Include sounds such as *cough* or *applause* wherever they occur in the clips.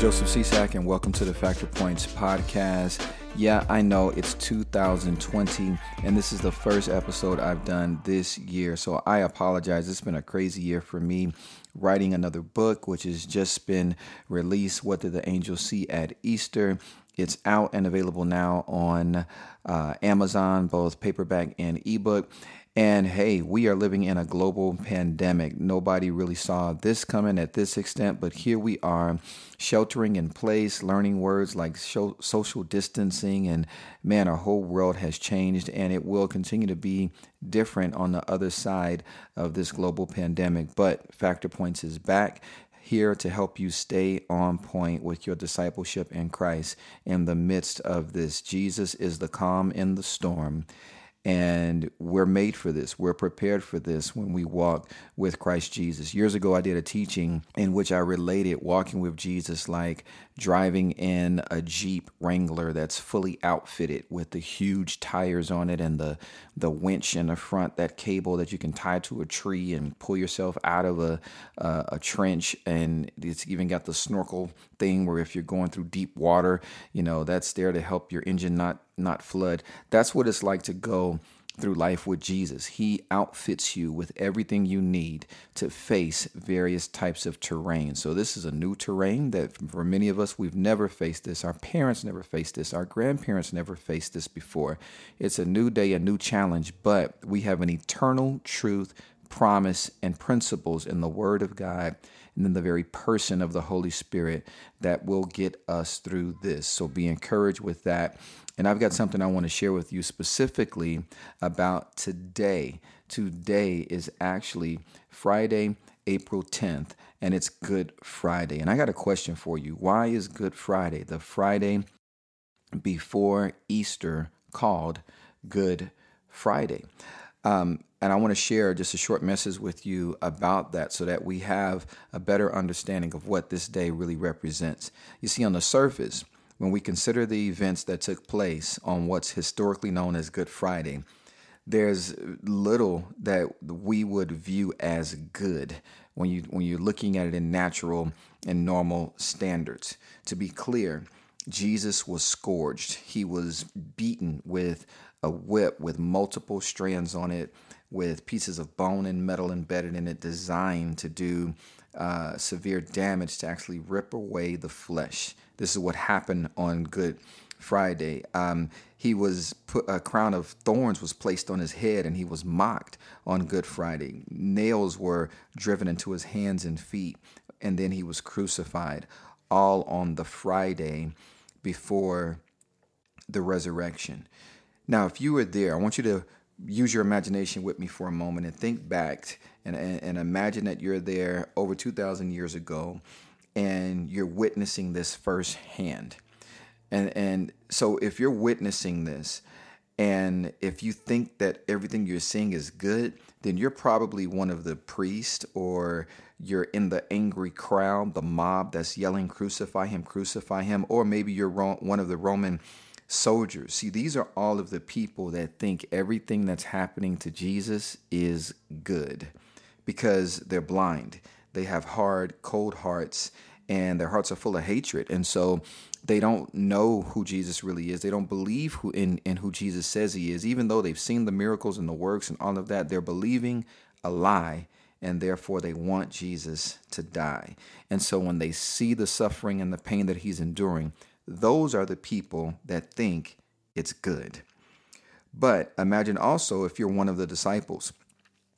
Joseph Cisak, and welcome to the Factor Points podcast. Yeah, I know it's 2020, and this is the first episode I've done this year, so I apologize. It's been a crazy year for me. Writing another book, which has just been released. What did the angels see at Easter? It's out and available now on uh, Amazon, both paperback and ebook. And hey, we are living in a global pandemic. Nobody really saw this coming at this extent, but here we are, sheltering in place, learning words like social distancing. And man, our whole world has changed, and it will continue to be different on the other side of this global pandemic. But Factor Points is back here to help you stay on point with your discipleship in Christ in the midst of this. Jesus is the calm in the storm. And we're made for this. We're prepared for this when we walk with Christ Jesus. Years ago, I did a teaching in which I related walking with Jesus like driving in a Jeep Wrangler that's fully outfitted with the huge tires on it and the, the winch in the front, that cable that you can tie to a tree and pull yourself out of a, a trench. And it's even got the snorkel thing where if you're going through deep water, you know, that's there to help your engine not not flood. That's what it's like to go through life with Jesus. He outfits you with everything you need to face various types of terrain. So, this is a new terrain that for many of us, we've never faced this. Our parents never faced this. Our grandparents never faced this before. It's a new day, a new challenge, but we have an eternal truth, promise, and principles in the Word of God and then the very person of the Holy Spirit that will get us through this. So be encouraged with that. And I've got something I want to share with you specifically about today. Today is actually Friday, April 10th, and it's Good Friday. And I got a question for you. Why is Good Friday, the Friday before Easter, called Good Friday? Um, and I want to share just a short message with you about that so that we have a better understanding of what this day really represents. You see, on the surface, when we consider the events that took place on what's historically known as Good Friday, there's little that we would view as good when you when you're looking at it in natural and normal standards. To be clear, Jesus was scourged. He was beaten with a whip with multiple strands on it, with pieces of bone and metal embedded in it, designed to do uh, severe damage to actually rip away the flesh. This is what happened on Good Friday. Um, he was put a crown of thorns was placed on his head, and he was mocked on Good Friday. Nails were driven into his hands and feet, and then he was crucified. All on the Friday before the resurrection. Now, if you were there, I want you to use your imagination with me for a moment and think back and, and, and imagine that you're there over 2,000 years ago and you're witnessing this firsthand. And, and so if you're witnessing this, and if you think that everything you're seeing is good, then you're probably one of the priests or you're in the angry crowd, the mob that's yelling, crucify him, crucify him, or maybe you're one of the Roman soldiers. See, these are all of the people that think everything that's happening to Jesus is good because they're blind. They have hard, cold hearts, and their hearts are full of hatred. And so they don't know who Jesus really is. They don't believe who in, in who Jesus says he is, even though they've seen the miracles and the works and all of that. They're believing a lie and therefore they want Jesus to die. And so when they see the suffering and the pain that he's enduring, those are the people that think it's good. But imagine also if you're one of the disciples.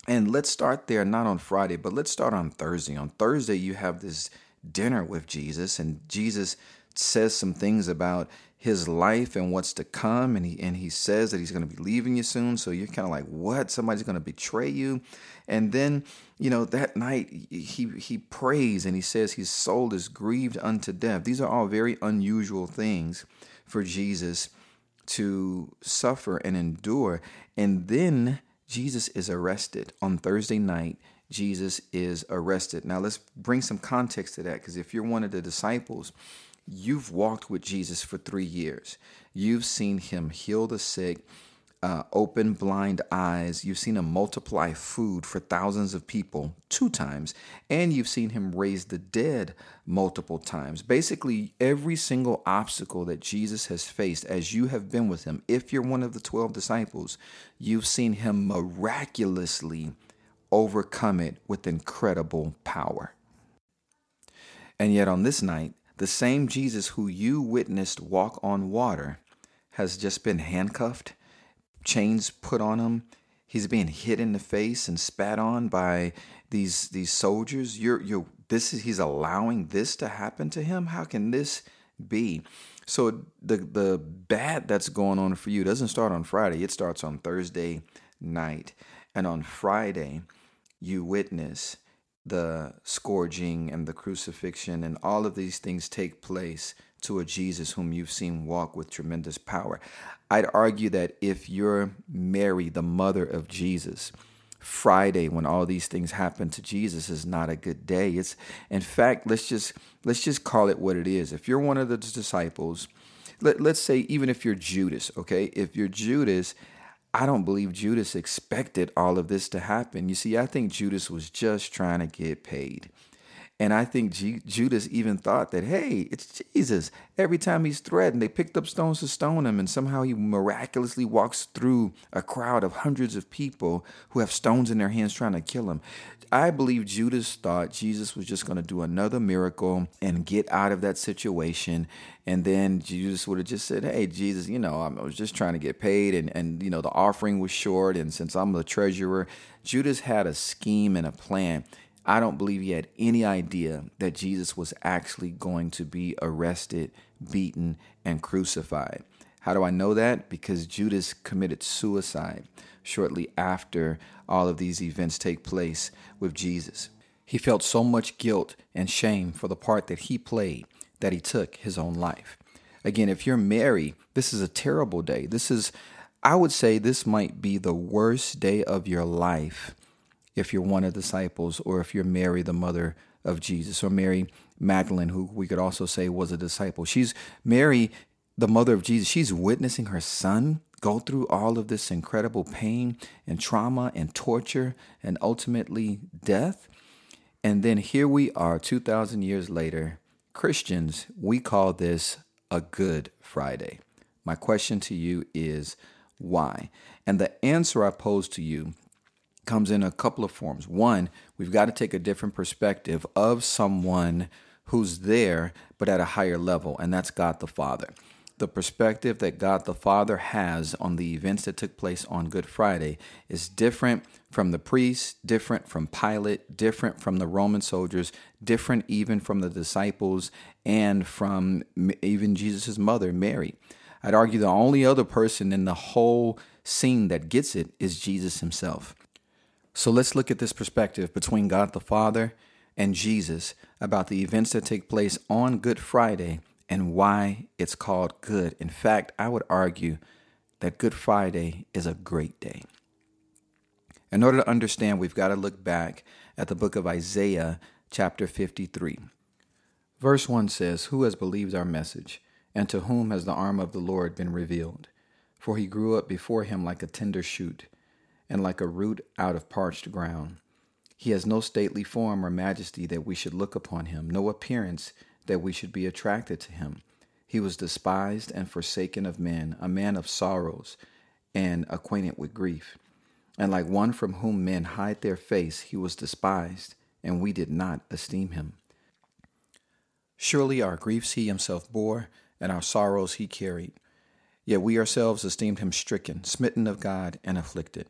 And let's start there, not on Friday, but let's start on Thursday. On Thursday, you have this dinner with Jesus, and Jesus says some things about his life and what's to come and he and he says that he's going to be leaving you soon so you're kind of like what? Somebody's going to betray you? And then you know that night he he prays and he says his soul is grieved unto death. These are all very unusual things for Jesus to suffer and endure. And then Jesus is arrested. On Thursday night Jesus is arrested. Now let's bring some context to that because if you're one of the disciples You've walked with Jesus for three years. You've seen him heal the sick, uh, open blind eyes. You've seen him multiply food for thousands of people two times. And you've seen him raise the dead multiple times. Basically, every single obstacle that Jesus has faced as you have been with him, if you're one of the 12 disciples, you've seen him miraculously overcome it with incredible power. And yet, on this night, the same Jesus who you witnessed walk on water has just been handcuffed, chains put on him. He's being hit in the face and spat on by these these soldiers. You're you're this is he's allowing this to happen to him. How can this be? So the the bad that's going on for you doesn't start on Friday. It starts on Thursday night. And on Friday, you witness the scourging and the crucifixion and all of these things take place to a Jesus whom you've seen walk with tremendous power. I'd argue that if you're Mary, the mother of Jesus, Friday when all these things happen to Jesus is not a good day. It's in fact, let's just let's just call it what it is. If you're one of the disciples, let, let's say even if you're Judas, okay? If you're Judas, I don't believe Judas expected all of this to happen. You see, I think Judas was just trying to get paid. And I think G- Judas even thought that, hey, it's Jesus. Every time he's threatened, they picked up stones to stone him, and somehow he miraculously walks through a crowd of hundreds of people who have stones in their hands trying to kill him. I believe Judas thought Jesus was just going to do another miracle and get out of that situation. And then Judas would have just said, Hey, Jesus, you know, I was just trying to get paid, and, and you know, the offering was short. And since I'm the treasurer, Judas had a scheme and a plan. I don't believe he had any idea that Jesus was actually going to be arrested, beaten, and crucified. How do I know that? Because Judas committed suicide shortly after all of these events take place with Jesus. He felt so much guilt and shame for the part that he played that he took his own life. Again, if you're Mary, this is a terrible day. This is, I would say, this might be the worst day of your life if you're one of the disciples or if you're Mary, the mother of Jesus, or Mary Magdalene, who we could also say was a disciple. She's Mary, the mother of Jesus. She's witnessing her son go through all of this incredible pain and trauma and torture and ultimately death. And then here we are, 2,000 years later, Christians, we call this a Good Friday. My question to you is why? And the answer I pose to you comes in a couple of forms. One, we've got to take a different perspective of someone who's there, but at a higher level, and that's God the Father. The perspective that God the Father has on the events that took place on Good Friday is different from the priests, different from Pilate, different from the Roman soldiers, different even from the disciples, and from even Jesus' mother, Mary. I'd argue the only other person in the whole scene that gets it is Jesus himself. So let's look at this perspective between God the Father and Jesus about the events that take place on Good Friday and why it's called good. In fact, I would argue that Good Friday is a great day. In order to understand, we've got to look back at the book of Isaiah, chapter 53. Verse 1 says, Who has believed our message, and to whom has the arm of the Lord been revealed? For he grew up before him like a tender shoot and like a root out of parched ground. He has no stately form or majesty that we should look upon him, no appearance that we should be attracted to him. He was despised and forsaken of men, a man of sorrows and acquainted with grief. And like one from whom men hide their face, he was despised, and we did not esteem him. Surely our griefs he himself bore, and our sorrows he carried. Yet we ourselves esteemed him stricken, smitten of God, and afflicted.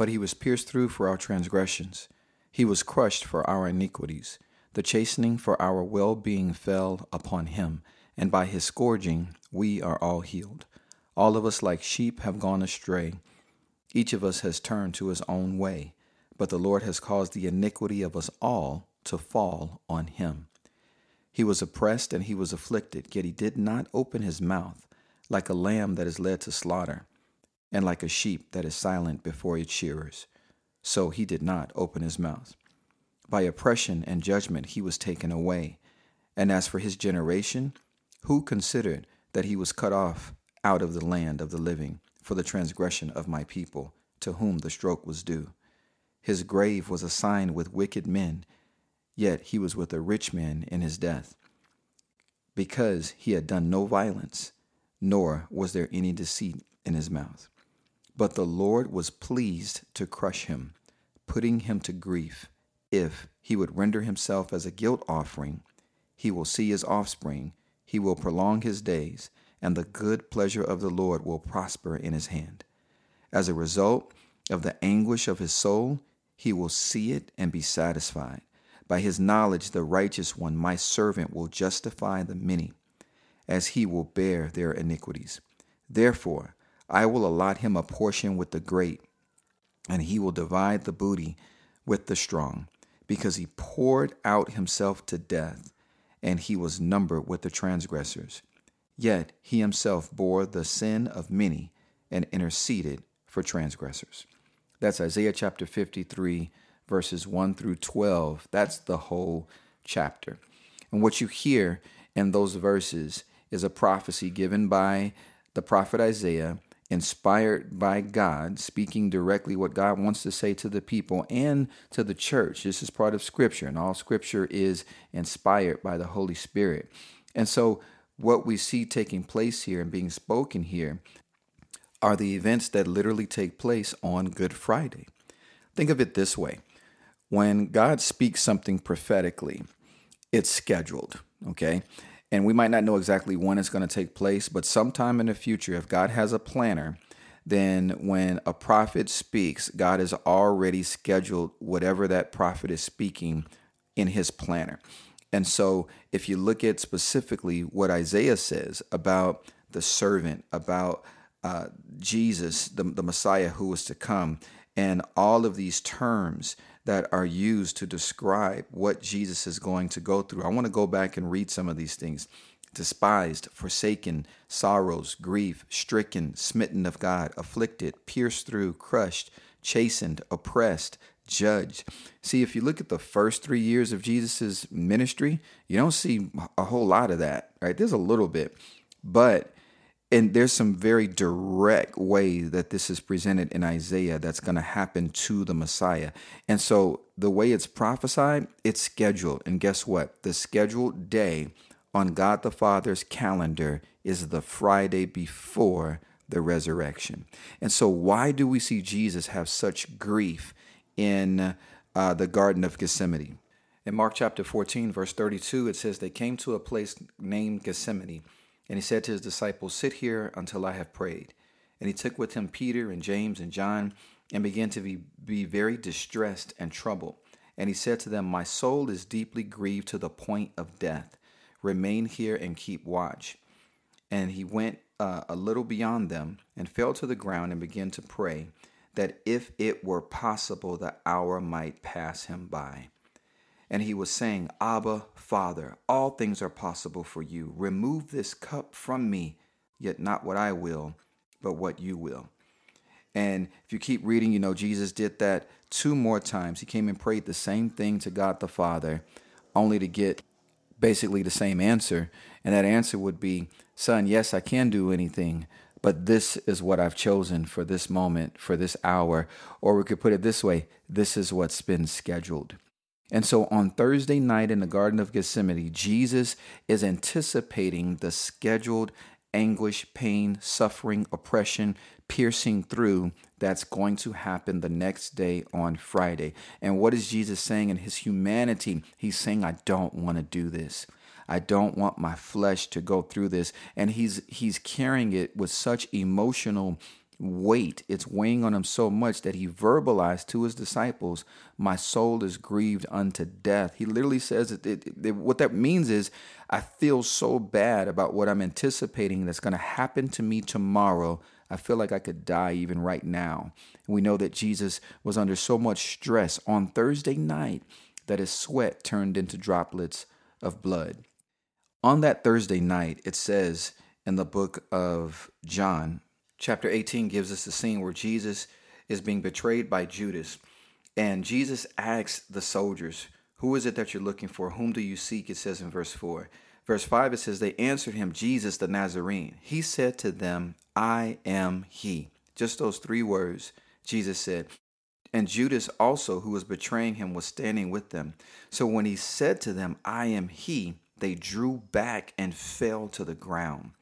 But he was pierced through for our transgressions, he was crushed for our iniquities. The chastening for our well being fell upon him, and by his scourging we are all healed. All of us, like sheep, have gone astray. Each of us has turned to his own way, but the Lord has caused the iniquity of us all to fall on him. He was oppressed and he was afflicted, yet he did not open his mouth, like a lamb that is led to slaughter and like a sheep that is silent before its shearers. So he did not open his mouth. By oppression and judgment he was taken away. And as for his generation, who considered that he was cut off out of the land of the living? for the transgression of my people, to whom the stroke was due. His grave was assigned with wicked men, yet he was with a rich man in his death, because he had done no violence, nor was there any deceit in his mouth. But the Lord was pleased to crush him, putting him to grief. If he would render himself as a guilt offering, he will see his offspring, he will prolong his days, and the good pleasure of the Lord will prosper in his hand. As a result of the anguish of his soul, he will see it and be satisfied. By his knowledge, the righteous one, my servant, will justify the many, as he will bear their iniquities. Therefore, I will allot him a portion with the great, and he will divide the booty with the strong, because he poured out himself to death, and he was numbered with the transgressors. Yet he himself bore the sin of many and interceded for transgressors. That's Isaiah chapter 53, verses 1 through 12. That's the whole chapter. And what you hear in those verses is a prophecy given by the prophet Isaiah inspired by God, speaking directly what God wants to say to the people and to the church. This is part of Scripture, and all Scripture is inspired by the Holy Spirit. And so, what we see taking place here and being spoken here are the events that literally take place on Good Friday. Think of it this way when God speaks something prophetically, it's scheduled, okay? And we might not know exactly when it's going to take place, but sometime in the future, if God has a planner, then when a prophet speaks, God has already scheduled whatever that prophet is speaking in his planner. And so, if you look at specifically what Isaiah says about the servant, about uh, Jesus, the, the Messiah who was to come, and all of these terms that are used to describe what Jesus is going to go through. I want to go back and read some of these things despised, forsaken, sorrows, grief, stricken, smitten of God, afflicted, pierced through, crushed, chastened, oppressed, judged. See, if you look at the first three years of Jesus's ministry, you don't see a whole lot of that, right? There's a little bit, but and there's some very direct way that this is presented in Isaiah that's going to happen to the Messiah. And so the way it's prophesied, it's scheduled. And guess what? The scheduled day on God the Father's calendar is the Friday before the resurrection. And so why do we see Jesus have such grief in uh, the Garden of Gethsemane? In Mark chapter 14, verse 32, it says, They came to a place named Gethsemane and he said to his disciples, Sit here until I have prayed. And he took with him Peter and James and John and began to be, be very distressed and troubled. And he said to them, My soul is deeply grieved to the point of death. Remain here and keep watch. And he went uh, a little beyond them and fell to the ground and began to pray that if it were possible, the hour might pass him by. And he was saying, Abba, Father, all things are possible for you. Remove this cup from me, yet not what I will, but what you will. And if you keep reading, you know, Jesus did that two more times. He came and prayed the same thing to God the Father, only to get basically the same answer. And that answer would be, Son, yes, I can do anything, but this is what I've chosen for this moment, for this hour. Or we could put it this way this is what's been scheduled. And so on Thursday night in the Garden of Gethsemane, Jesus is anticipating the scheduled anguish, pain, suffering, oppression, piercing through that's going to happen the next day on Friday. And what is Jesus saying in his humanity? He's saying, I don't want to do this. I don't want my flesh to go through this. And he's he's carrying it with such emotional weight. It's weighing on him so much that he verbalized to his disciples, My soul is grieved unto death. He literally says that it, it, what that means is, I feel so bad about what I'm anticipating that's going to happen to me tomorrow. I feel like I could die even right now. we know that Jesus was under so much stress on Thursday night that his sweat turned into droplets of blood. On that Thursday night, it says in the book of John, Chapter 18 gives us the scene where Jesus is being betrayed by Judas. And Jesus asks the soldiers, Who is it that you're looking for? Whom do you seek? It says in verse 4. Verse 5 it says, They answered him, Jesus the Nazarene. He said to them, I am he. Just those three words, Jesus said. And Judas also, who was betraying him, was standing with them. So when he said to them, I am he, they drew back and fell to the ground.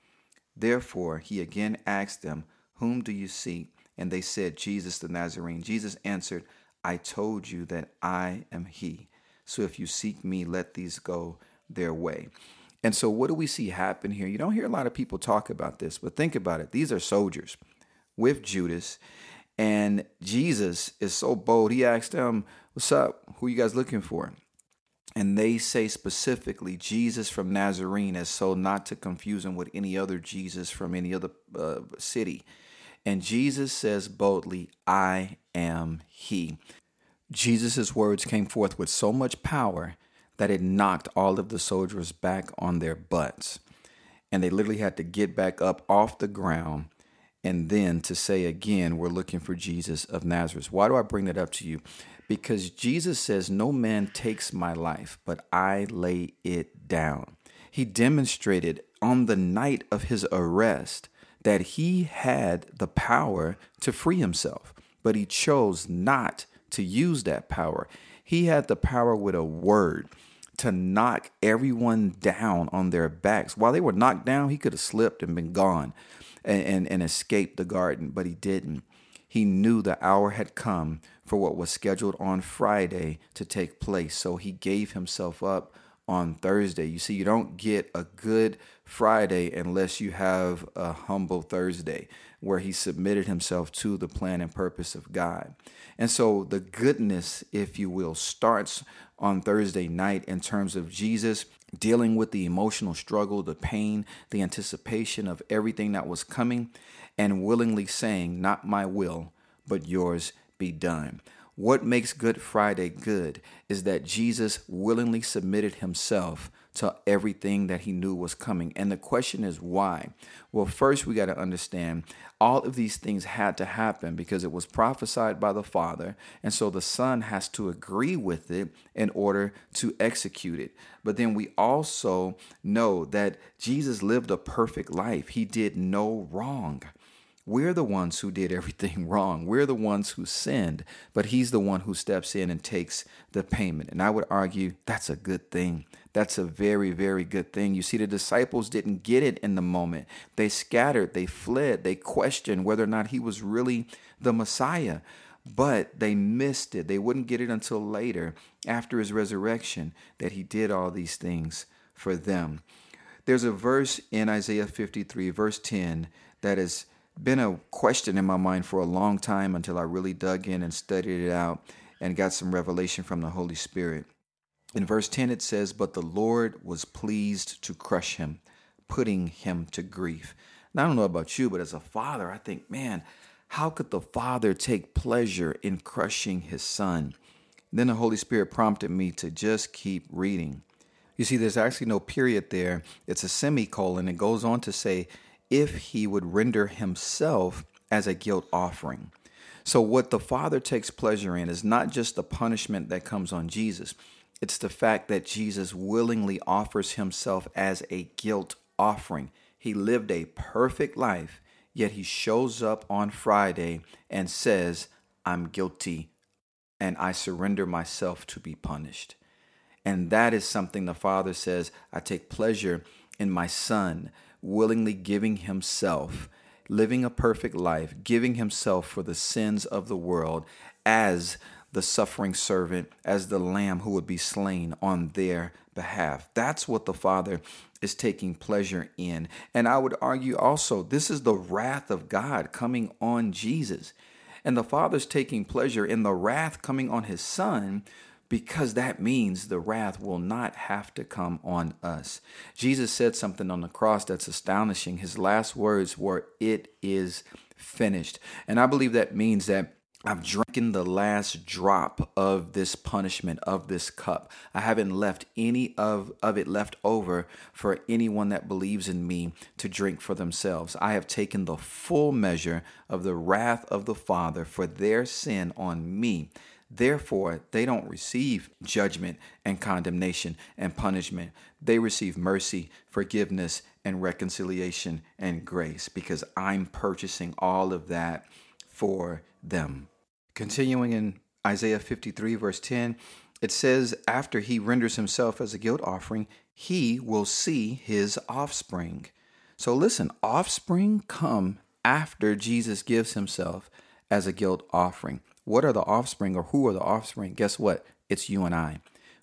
Therefore he again asked them, Whom do you seek? And they said, Jesus the Nazarene. Jesus answered, I told you that I am he. So if you seek me, let these go their way. And so, what do we see happen here? You don't hear a lot of people talk about this, but think about it. These are soldiers with Judas, and Jesus is so bold. He asked them, What's up? Who are you guys looking for? And they say specifically Jesus from Nazarene, as so not to confuse him with any other Jesus from any other uh, city. And Jesus says boldly, I am he. Jesus' words came forth with so much power that it knocked all of the soldiers back on their butts. And they literally had to get back up off the ground and then to say again, We're looking for Jesus of Nazareth. Why do I bring that up to you? Because Jesus says, No man takes my life, but I lay it down. He demonstrated on the night of his arrest that he had the power to free himself, but he chose not to use that power. He had the power with a word to knock everyone down on their backs. While they were knocked down, he could have slipped and been gone and, and, and escaped the garden, but he didn't. He knew the hour had come for what was scheduled on Friday to take place. So he gave himself up on Thursday. You see, you don't get a good Friday unless you have a humble Thursday where he submitted himself to the plan and purpose of God. And so the goodness, if you will, starts on Thursday night in terms of Jesus dealing with the emotional struggle, the pain, the anticipation of everything that was coming, and willingly saying, Not my will, but yours be done. What makes Good Friday good is that Jesus willingly submitted himself to everything that he knew was coming. And the question is why? Well, first we got to understand all of these things had to happen because it was prophesied by the Father. And so the Son has to agree with it in order to execute it. But then we also know that Jesus lived a perfect life, he did no wrong. We're the ones who did everything *laughs* wrong. We're the ones who sinned, but he's the one who steps in and takes the payment. And I would argue that's a good thing. That's a very, very good thing. You see, the disciples didn't get it in the moment. They scattered, they fled, they questioned whether or not he was really the Messiah, but they missed it. They wouldn't get it until later, after his resurrection, that he did all these things for them. There's a verse in Isaiah 53, verse 10, that is been a question in my mind for a long time until I really dug in and studied it out and got some revelation from the Holy Spirit. In verse 10, it says, But the Lord was pleased to crush him, putting him to grief. Now, I don't know about you, but as a father, I think, man, how could the father take pleasure in crushing his son? Then the Holy Spirit prompted me to just keep reading. You see, there's actually no period there. It's a semicolon. It goes on to say, if he would render himself as a guilt offering. So, what the Father takes pleasure in is not just the punishment that comes on Jesus, it's the fact that Jesus willingly offers himself as a guilt offering. He lived a perfect life, yet he shows up on Friday and says, I'm guilty and I surrender myself to be punished. And that is something the Father says, I take pleasure in my Son willingly giving himself, living a perfect life, giving himself for the sins of the world as the suffering servant, as the lamb who would be slain on their behalf. That's what the Father is taking pleasure in. And I would argue also, this is the wrath of God coming on Jesus. And the Father's taking pleasure in the wrath coming on his Son because that means the wrath will not have to come on us. Jesus said something on the cross that's astonishing. His last words were, It is finished. And I believe that means that I've drinking the last drop of this punishment of this cup. I haven't left any of, of it left over for anyone that believes in me to drink for themselves. I have taken the full measure of the wrath of the Father for their sin on me. Therefore, they don't receive judgment and condemnation and punishment. They receive mercy, forgiveness, and reconciliation and grace because I'm purchasing all of that for them. Continuing in Isaiah 53, verse 10, it says, After he renders himself as a guilt offering, he will see his offspring. So listen, offspring come after Jesus gives himself as a guilt offering. What are the offspring or who are the offspring? Guess what? It's you and I.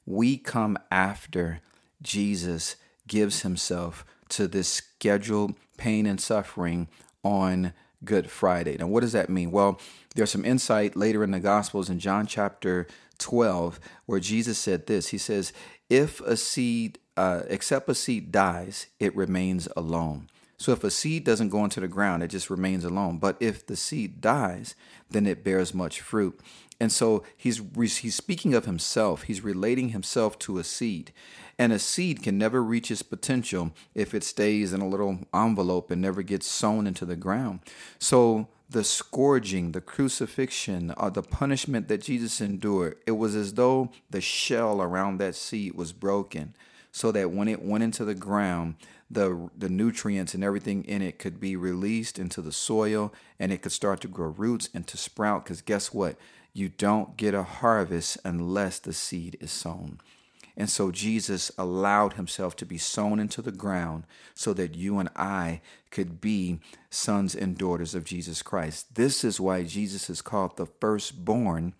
We come after Jesus gives himself to this scheduled pain and suffering on Good Friday. Now, what does that mean? Well, there's some insight later in the Gospels in John chapter 12 where Jesus said this He says, If a seed, uh, except a seed dies, it remains alone. So if a seed doesn't go into the ground, it just remains alone. But if the seed dies, then it bears much fruit. And so he's he's speaking of himself. He's relating himself to a seed. And a seed can never reach its potential if it stays in a little envelope and never gets sown into the ground. So the scourging, the crucifixion, or the punishment that Jesus endured, it was as though the shell around that seed was broken so that when it went into the ground, the the nutrients and everything in it could be released into the soil and it could start to grow roots and to sprout because guess what? You don't get a harvest unless the seed is sown and so Jesus allowed himself to be sown into the ground so that you and I could be sons and daughters of Jesus Christ. This is why Jesus is called the firstborn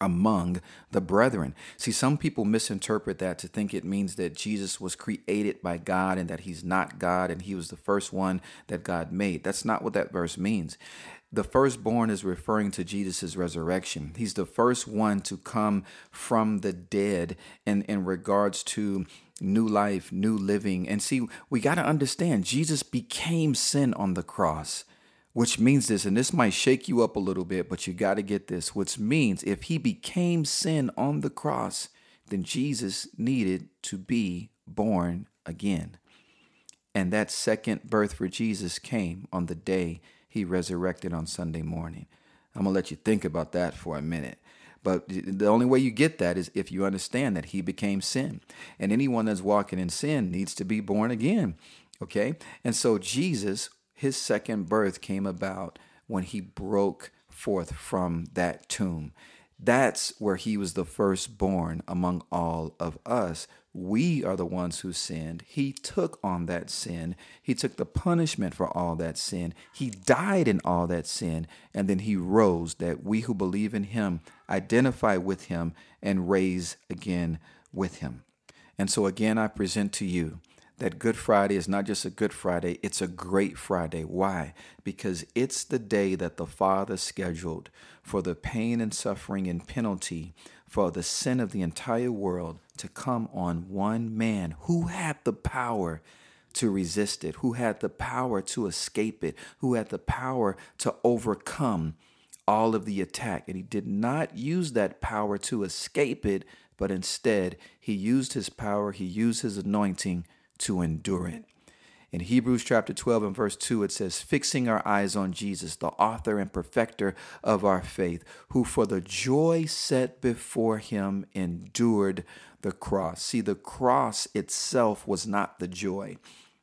among the brethren. See, some people misinterpret that to think it means that Jesus was created by God and that he's not God and he was the first one that God made. That's not what that verse means. The firstborn is referring to Jesus' resurrection. He's the first one to come from the dead in, in regards to new life, new living. And see, we got to understand Jesus became sin on the cross, which means this, and this might shake you up a little bit, but you got to get this, which means if he became sin on the cross, then Jesus needed to be born again. And that second birth for Jesus came on the day he resurrected on Sunday morning. I'm going to let you think about that for a minute. But the only way you get that is if you understand that he became sin. And anyone that's walking in sin needs to be born again. Okay? And so Jesus, his second birth came about when he broke forth from that tomb. That's where he was the firstborn among all of us. We are the ones who sinned. He took on that sin. He took the punishment for all that sin. He died in all that sin. And then he rose that we who believe in him identify with him and raise again with him. And so, again, I present to you that Good Friday is not just a Good Friday, it's a great Friday. Why? Because it's the day that the Father scheduled for the pain and suffering and penalty for the sin of the entire world to come on one man who had the power to resist it, who had the power to escape it, who had the power to overcome all of the attack. And he did not use that power to escape it, but instead he used his power, he used his anointing to endure it. In Hebrews chapter 12 and verse 2, it says, Fixing our eyes on Jesus, the author and perfecter of our faith, who for the joy set before him endured the cross. See, the cross itself was not the joy,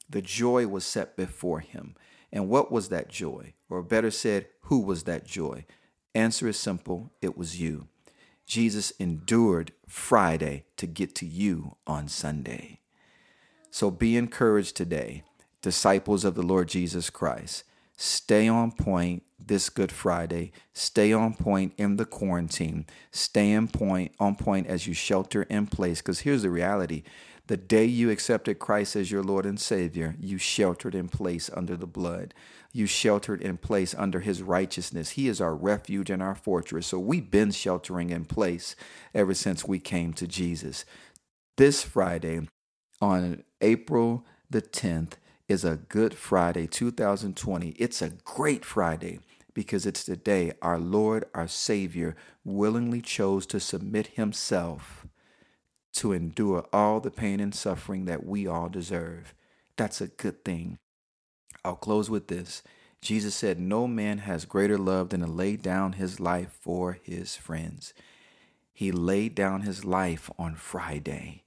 the joy was set before him. And what was that joy? Or better said, who was that joy? Answer is simple it was you. Jesus endured Friday to get to you on Sunday. So be encouraged today, disciples of the Lord Jesus Christ. Stay on point this Good Friday. Stay on point in the quarantine. Stay on point on point as you shelter in place. Because here's the reality: the day you accepted Christ as your Lord and Savior, you sheltered in place under the blood. You sheltered in place under His righteousness. He is our refuge and our fortress. So we've been sheltering in place ever since we came to Jesus. This Friday, on April the 10th is a Good Friday 2020. It's a great Friday because it's the day our Lord, our Savior, willingly chose to submit himself to endure all the pain and suffering that we all deserve. That's a good thing. I'll close with this. Jesus said, No man has greater love than to lay down his life for his friends. He laid down his life on Friday.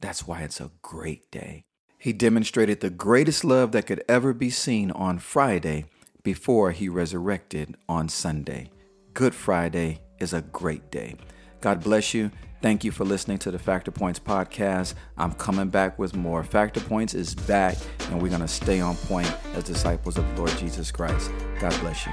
That's why it's a great day. He demonstrated the greatest love that could ever be seen on Friday before he resurrected on Sunday. Good Friday is a great day. God bless you. Thank you for listening to the Factor Points podcast. I'm coming back with more. Factor Points is back, and we're going to stay on point as disciples of Lord Jesus Christ. God bless you.